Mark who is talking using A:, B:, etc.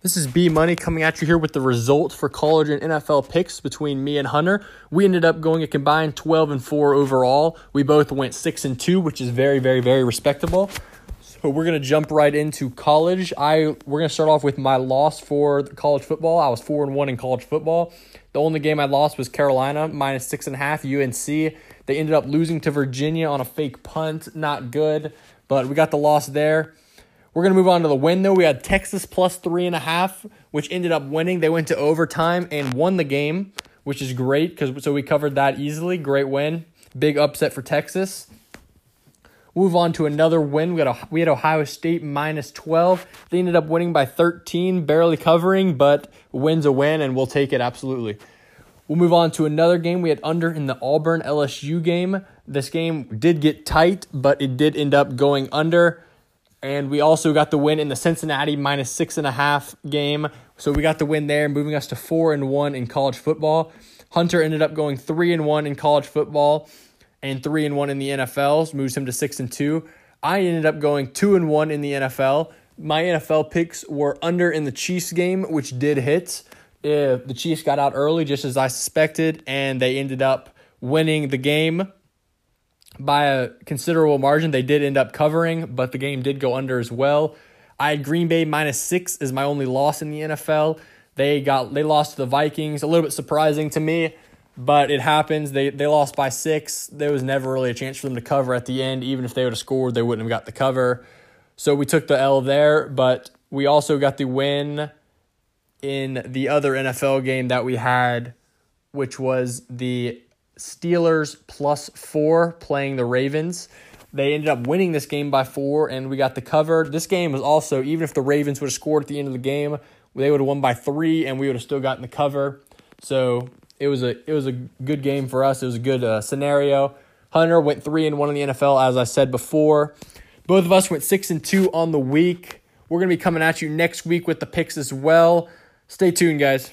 A: This is B Money coming at you here with the results for college and NFL picks between me and Hunter. We ended up going a combined 12 and 4 overall. We both went 6 and 2, which is very very very respectable. So we're to jump right into college. I we're to start off with my loss for college football. I was 4 and 1 in college football. The only game I lost was Carolina minus six and a half UNC. They ended up losing to Virginia on a fake punt. Not good, but we got the loss there. We're to move on to the win, though. We had Texas plus three and a half, which ended up winning. They went to overtime and won the game, which is great because so we covered that easily. Great win. Big upset for Texas. Move on to another win. We, got oh-, a, we had Ohio State minus 12. They ended up winning by 13, barely covering, but win's a win, and we'll take it absolutely. We'll move on to another game. We had under in the Auburn LSU game. This game did get tight, but it did end up going under. And we also got the win in the Cincinnati minus six and a half game. So we got the win there, moving us to four and one in college football. Hunter ended up going three and one in college football and three and one in the NFL, moves him to six and two. I ended up going two and one in the NFL. My NFL picks were under in the Chiefs game, which did hit. Uh, the Chiefs got out early, just as I suspected, and they ended up winning the game by a considerable margin. They did end up covering, but the game did go under as well. I had Green Bay minus six as my only loss in the NFL. They got they lost to the Vikings. A little bit surprising to me, but it happens. They they lost by six. There was never really a chance for them to cover at the end. Even if they would have scored, they wouldn't have got the cover. So we took the L there, but we also got the win in the other NFL game that we had, which was the Steelers plus four playing the Ravens. They ended up winning this game by four, and we got the cover. This game was also, even if the Ravens would have scored at the end of the game, they would have won by three, and we would have still gotten the cover. So it was a it was a good game for us. It was a good uh, scenario. Hunter went three and one in the NFL, as I said before. Both of us went six and two on the week. We're gonna be coming at you next week with the picks as well. Stay tuned, guys.